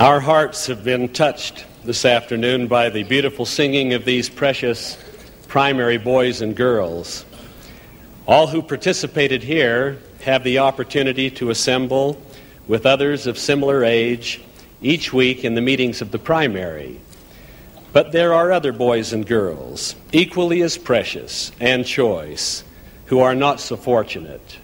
Our hearts have been touched this afternoon by the beautiful singing of these precious primary boys and girls. All who participated here have the opportunity to assemble with others of similar age each week in the meetings of the primary. But there are other boys and girls, equally as precious and choice, who are not so fortunate.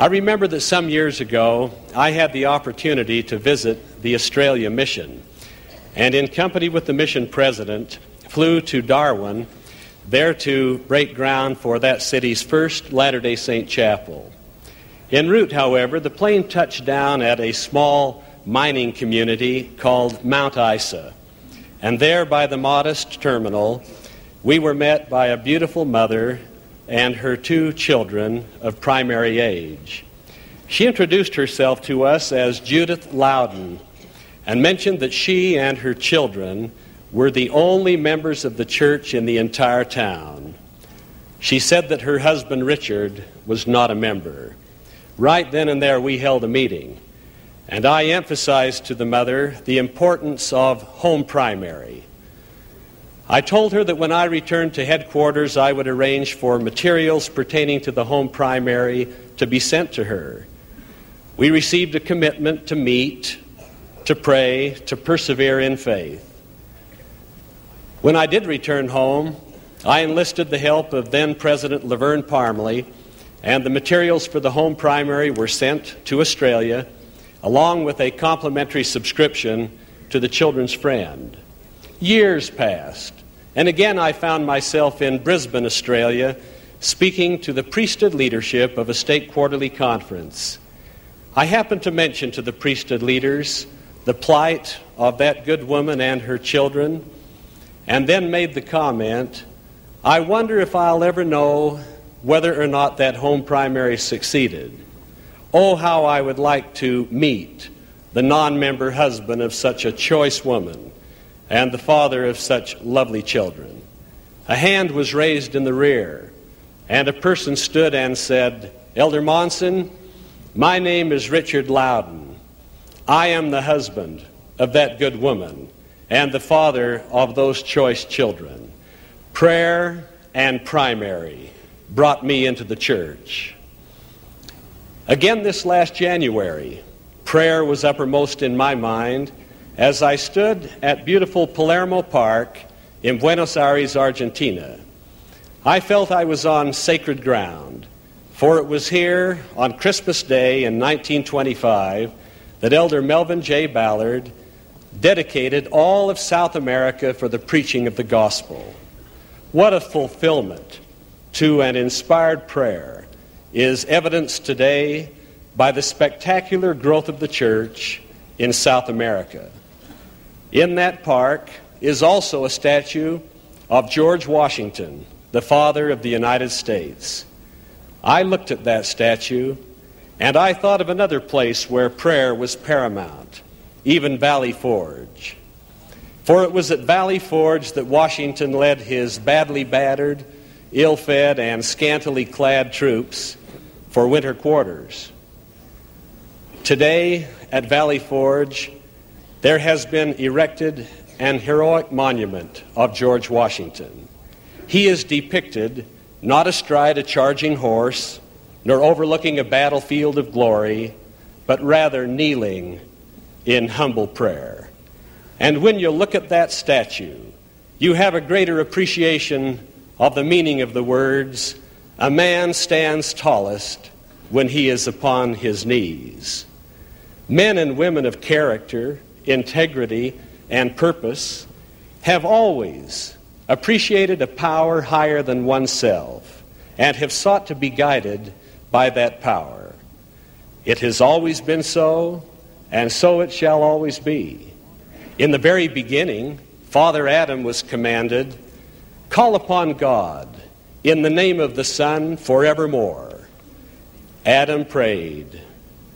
I remember that some years ago I had the opportunity to visit the Australia mission, and in company with the mission president, flew to Darwin there to break ground for that city's first Latter day Saint chapel. En route, however, the plane touched down at a small mining community called Mount Isa. And there, by the modest terminal, we were met by a beautiful mother and her two children of primary age. She introduced herself to us as Judith Loudon and mentioned that she and her children were the only members of the church in the entire town. She said that her husband Richard was not a member. Right then and there, we held a meeting. And I emphasized to the mother the importance of home primary. I told her that when I returned to headquarters, I would arrange for materials pertaining to the home primary to be sent to her. We received a commitment to meet, to pray, to persevere in faith. When I did return home, I enlisted the help of then President LaVern Parmley, and the materials for the home primary were sent to Australia along with a complimentary subscription to the Children's Friend. Years passed, and again I found myself in Brisbane, Australia, speaking to the priesthood leadership of a stake quarterly conference. I happened to mention to the priesthood leaders the plight of that good woman and her children, and then made the comment I wonder if I'll ever know whether or not that home primary succeeded. Oh, how I would like to meet the non member husband of such a choice woman and the father of such lovely children. A hand was raised in the rear, and a person stood and said, Elder Monson, my name is Richard Loudon. I am the husband of that good woman and the father of those choice children. Prayer and primary brought me into the church. Again, this last January, prayer was uppermost in my mind as I stood at beautiful Palermo Park in Buenos Aires, Argentina. I felt I was on sacred ground, for it was here on Christmas Day in 1925 that Elder Melvin J. Ballard dedicated all of South America for the preaching of the gospel. What a fulfillment to an inspired prayer is evidenced today by the spectacular growth of the church in South America. In that park is also a statue of George Washington, the father of the United States. I looked at that statue and I thought of another place where prayer was paramount, even Valley Forge. For it was at Valley Forge that Washington led his badly battered, ill fed, and scantily clad troops for winter quarters. Today at Valley Forge, there has been erected an heroic monument of George Washington. He is depicted not astride a charging horse, nor overlooking a battlefield of glory, but rather kneeling in humble prayer. And when you look at that statue, you have a greater appreciation of the meaning of the words a man stands tallest when he is upon his knees. Men and women of character, integrity, and purpose have always appreciated a power higher than oneself and have sought to be guided by that power. It has always been so, and so it shall always be. In the very beginning, Father Adam was commanded, Call upon God in the name of the Son forevermore. Adam prayed,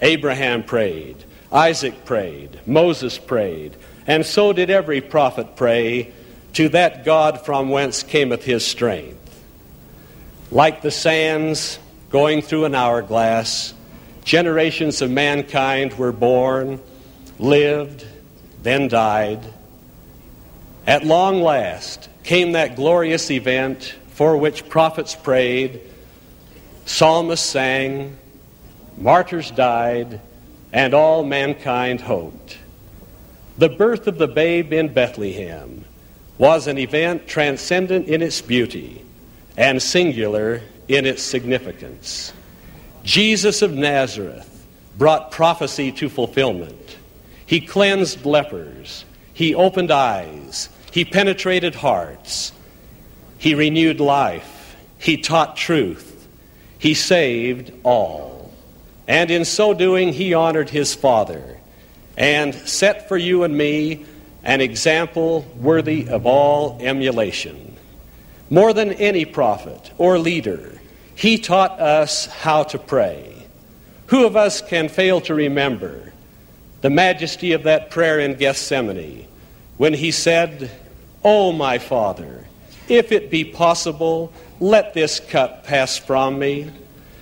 Abraham prayed, Isaac prayed, Moses prayed, and so did every prophet pray to that God from whence cometh his strength. Like the sands going through an hourglass, generations of mankind were born, lived, then died. At long last came that glorious event for which prophets prayed, psalmists sang, martyrs died, and all mankind hoped. The birth of the babe in Bethlehem was an event transcendent in its beauty and singular in its significance. Jesus of Nazareth brought prophecy to fulfillment. He cleansed lepers. He opened eyes. He penetrated hearts. He renewed life. He taught truth. He saved all. And in so doing, he honored his Father and set for you and me an example worthy of all emulation. More than any prophet or leader, he taught us how to pray. Who of us can fail to remember the majesty of that prayer in Gethsemane when he said, O oh, my Father, if it be possible, let this cup pass from me.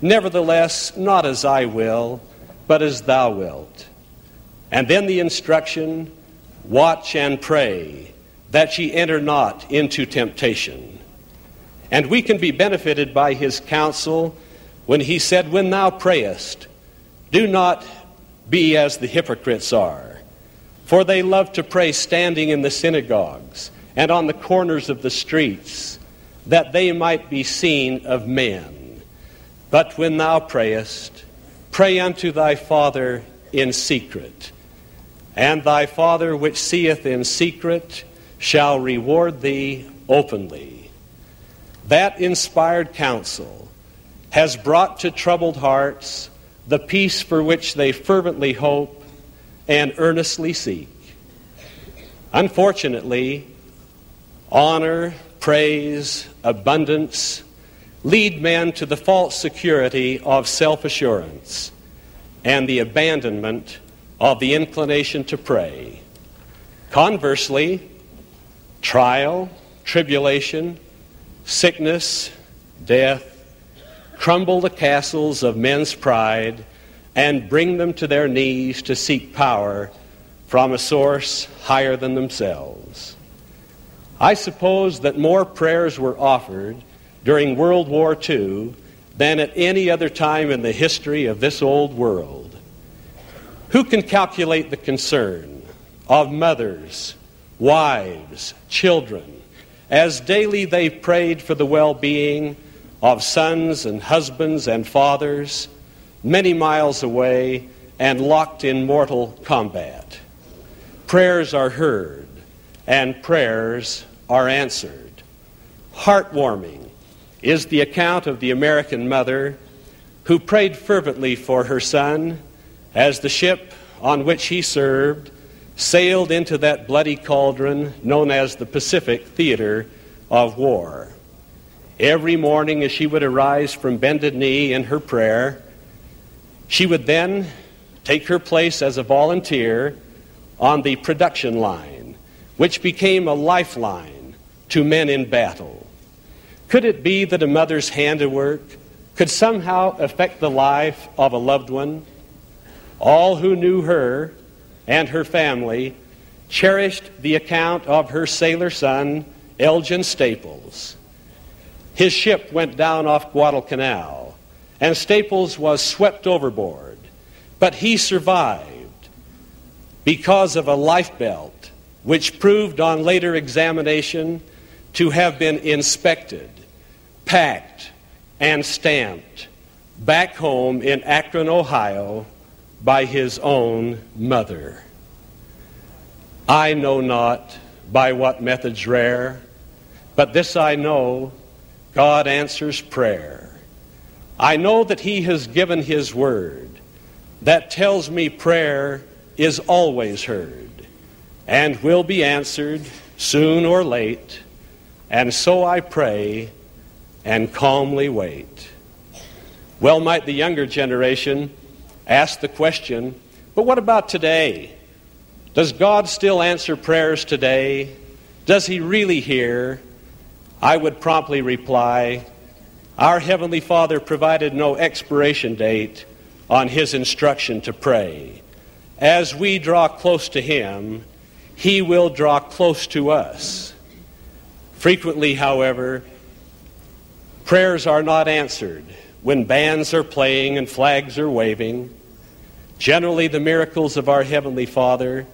Nevertheless, not as I will, but as thou wilt. And then the instruction watch and pray that ye enter not into temptation. And we can be benefited by his counsel when he said, When thou prayest, do not be as the hypocrites are, for they love to pray standing in the synagogues and on the corners of the streets, that they might be seen of men. But when thou prayest, pray unto thy Father in secret, and thy Father which seeth in secret shall reward thee openly. That inspired counsel has brought to troubled hearts the peace for which they fervently hope and earnestly seek. Unfortunately, honor, praise, abundance lead men to the false security of self assurance and the abandonment of the inclination to pray. Conversely, trial, tribulation, sickness, death, crumble the castles of men's pride and bring them to their knees to seek power from a source higher than themselves. I suppose that more prayers were offered during World War II than at any other time in the history of this old world. Who can calculate the concern of mothers, wives, children, as daily they prayed for the well being of sons and husbands and fathers many miles away and locked in mortal combat. Prayers are heard and prayers are answered. Heartwarming is the account of the American mother who prayed fervently for her son as the ship on which he served sailed into that bloody cauldron known as the Pacific Theater of War. Every morning, as she would arise from bended knee in her prayer, she would then take her place as a volunteer on the production line, which became a lifeline to men in battle. Could it be that a mother's handiwork could somehow affect the life of a loved one? All who knew her and her family cherished the account of her sailor son, Elgin Staples. His ship went down off Guadalcanal, and Staples was swept overboard, but he survived because of a life belt, which proved on later examination to have been inspected, packed, and stamped back home in Akron, Ohio by his own mother. I know not by what methods rare, but this I know God answers prayer. I know that He has given His word that tells me prayer is always heard and will be answered soon or late, and so I pray and calmly wait. Well, might the younger generation ask the question, but what about today? Does God still answer prayers today? Does He really hear? I would promptly reply, Our Heavenly Father provided no expiration date on His instruction to pray. As we draw close to Him, He will draw close to us. Frequently, however, prayers are not answered when bands are playing and flags are waving. Generally, the miracles of our Heavenly Father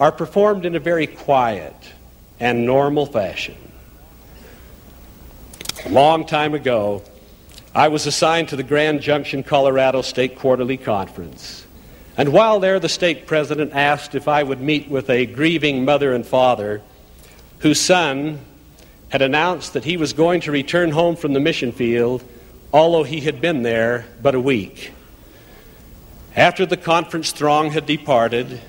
are performed in a very quiet and normal fashion. A long time ago, I was assigned to the Grand Junction, Colorado Stake Quarterly Conference. And while there, the stake president asked if I would meet with a grieving mother and father whose son had announced that he was going to return home from the mission field, although he had been there but a week. After the conference throng had departed,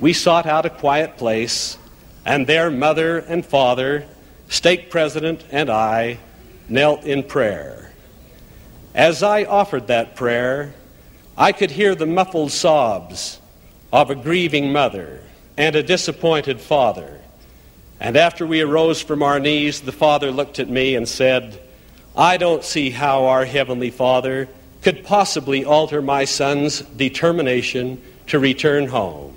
we sought out a quiet place, and there mother and father, stake president, and I knelt in prayer. As I offered that prayer, I could hear the muffled sobs of a grieving mother and a disappointed father. And after we arose from our knees, the father looked at me and said, I don't see how our Heavenly Father could possibly alter my son's determination to return home.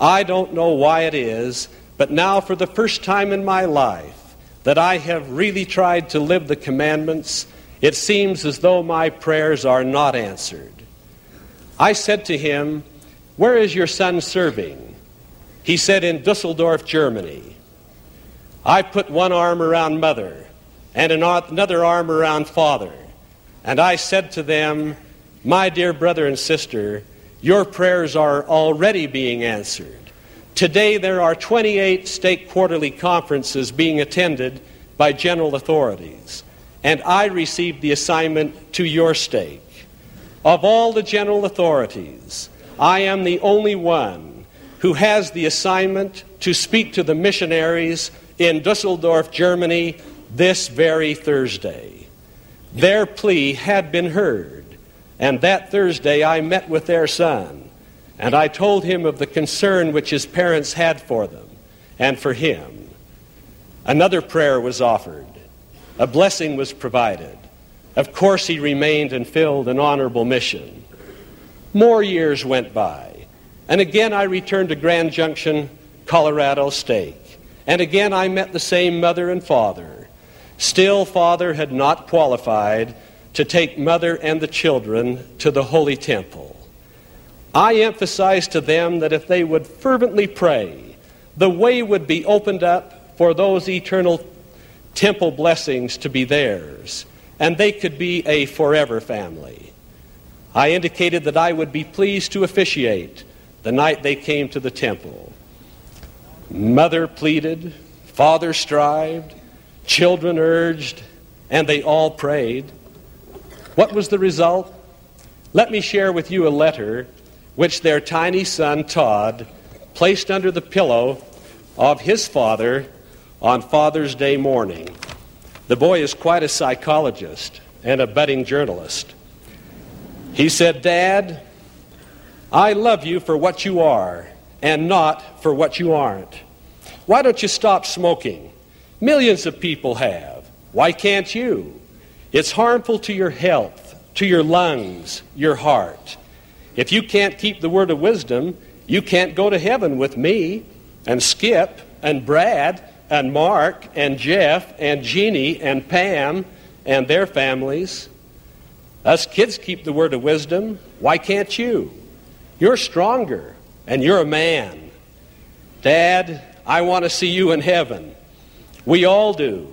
I don't know why it is, but now for the first time in my life that I have really tried to live the commandments, it seems as though my prayers are not answered. I said to him, Where is your son serving? He said, In Dusseldorf, Germany. I put one arm around mother and another arm around father, and I said to them, My dear brother and sister, your prayers are already being answered. Today there are 28 stake quarterly conferences being attended by general authorities, and I received the assignment to your stake. Of all the general authorities, I am the only one who has the assignment to speak to the missionaries in Dusseldorf, Germany, this very Thursday. Their plea had been heard and that Thursday, I met with their son, and I told him of the concern which his parents had for them and for him. Another prayer was offered, a blessing was provided. Of course, he remained and filled an honorable mission. More years went by, and again I returned to Grand Junction, Colorado Stake. And again I met the same mother and father. Still, father had not qualified to take mother and the children to the holy temple. I emphasized to them that if they would fervently pray, the way would be opened up for those eternal temple blessings to be theirs, and they could be a forever family. I indicated that I would be pleased to officiate the night they came to the temple. Mother pleaded, father strived, children urged, and they all prayed. What was the result? Let me share with you a letter which their tiny son, Todd, placed under the pillow of his father on Father's Day morning. The boy is quite a psychologist and a budding journalist. He said, Dad, I love you for what you are and not for what you aren't. Why don't you stop smoking? Millions of people have. Why can't you? It's harmful to your health, to your lungs, your heart. If you can't keep the word of wisdom, you can't go to heaven with me and Skip and Brad and Mark and Jeff and Jeannie and Pam and their families. Us kids keep the word of wisdom. Why can't you? You're stronger and you're a man. Dad, I want to see you in heaven. We all do.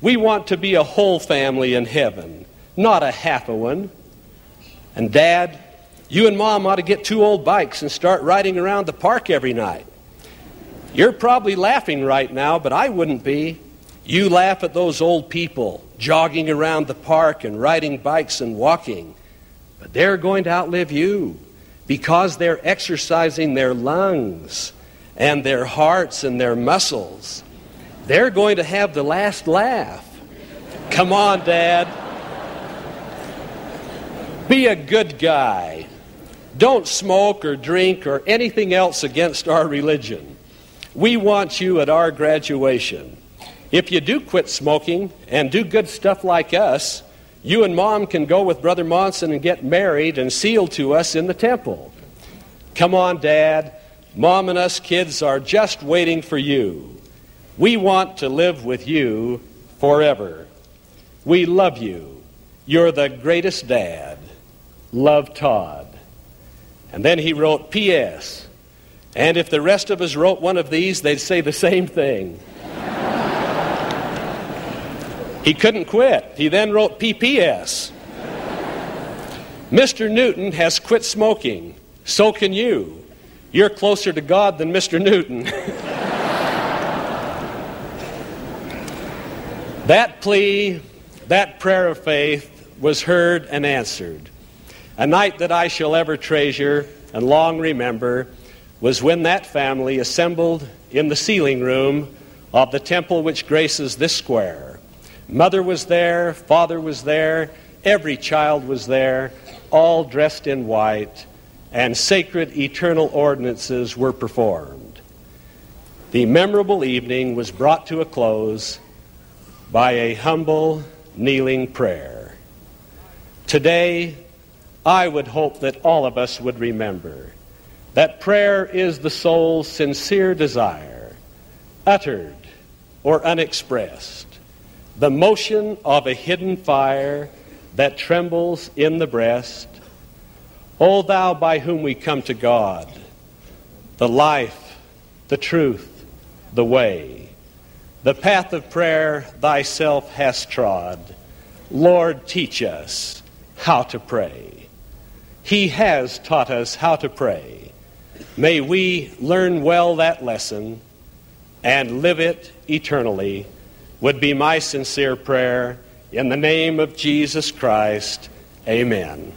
We want to be a whole family in heaven, not a half a one. And Dad, you and Mom ought to get two old bikes and start riding around the park every night. You're probably laughing right now, but I wouldn't be. You laugh at those old people jogging around the park and riding bikes and walking, but they're going to outlive you because they're exercising their lungs and their hearts and their muscles they're going to have the last laugh. Come on, Dad. Be a good guy. Don't smoke or drink or anything else against our religion. We want you at our graduation. If you do quit smoking and do good stuff like us, you and mom can go with Brother Monson and get married and sealed to us in the temple. Come on, Dad. Mom and us kids are just waiting for you. We want to live with you forever. We love you. You're the greatest dad. Love Todd. And then he wrote P.S. And if the rest of us wrote one of these, they'd say the same thing. He couldn't quit. He then wrote PPS. Mr. Newton has quit smoking. So can you. You're closer to God than Mr. Newton. that plea, that prayer of faith was heard and answered. A night that I shall ever treasure and long remember was when that family assembled in the sealing room of the temple which graces this square. Mother was there, father was there, every child was there, all dressed in white, and sacred eternal ordinances were performed. The memorable evening was brought to a close by a humble, kneeling prayer. Today, I would hope that all of us would remember that prayer is the soul's sincere desire, uttered or unexpressed, the motion of a hidden fire that trembles in the breast. O thou by whom we come to God, the life, the truth, the way, the path of prayer thyself hast trod. Lord, teach us how to pray. He has taught us how to pray. May we learn well that lesson and live it eternally, would be my sincere prayer. In the name of Jesus Christ, amen.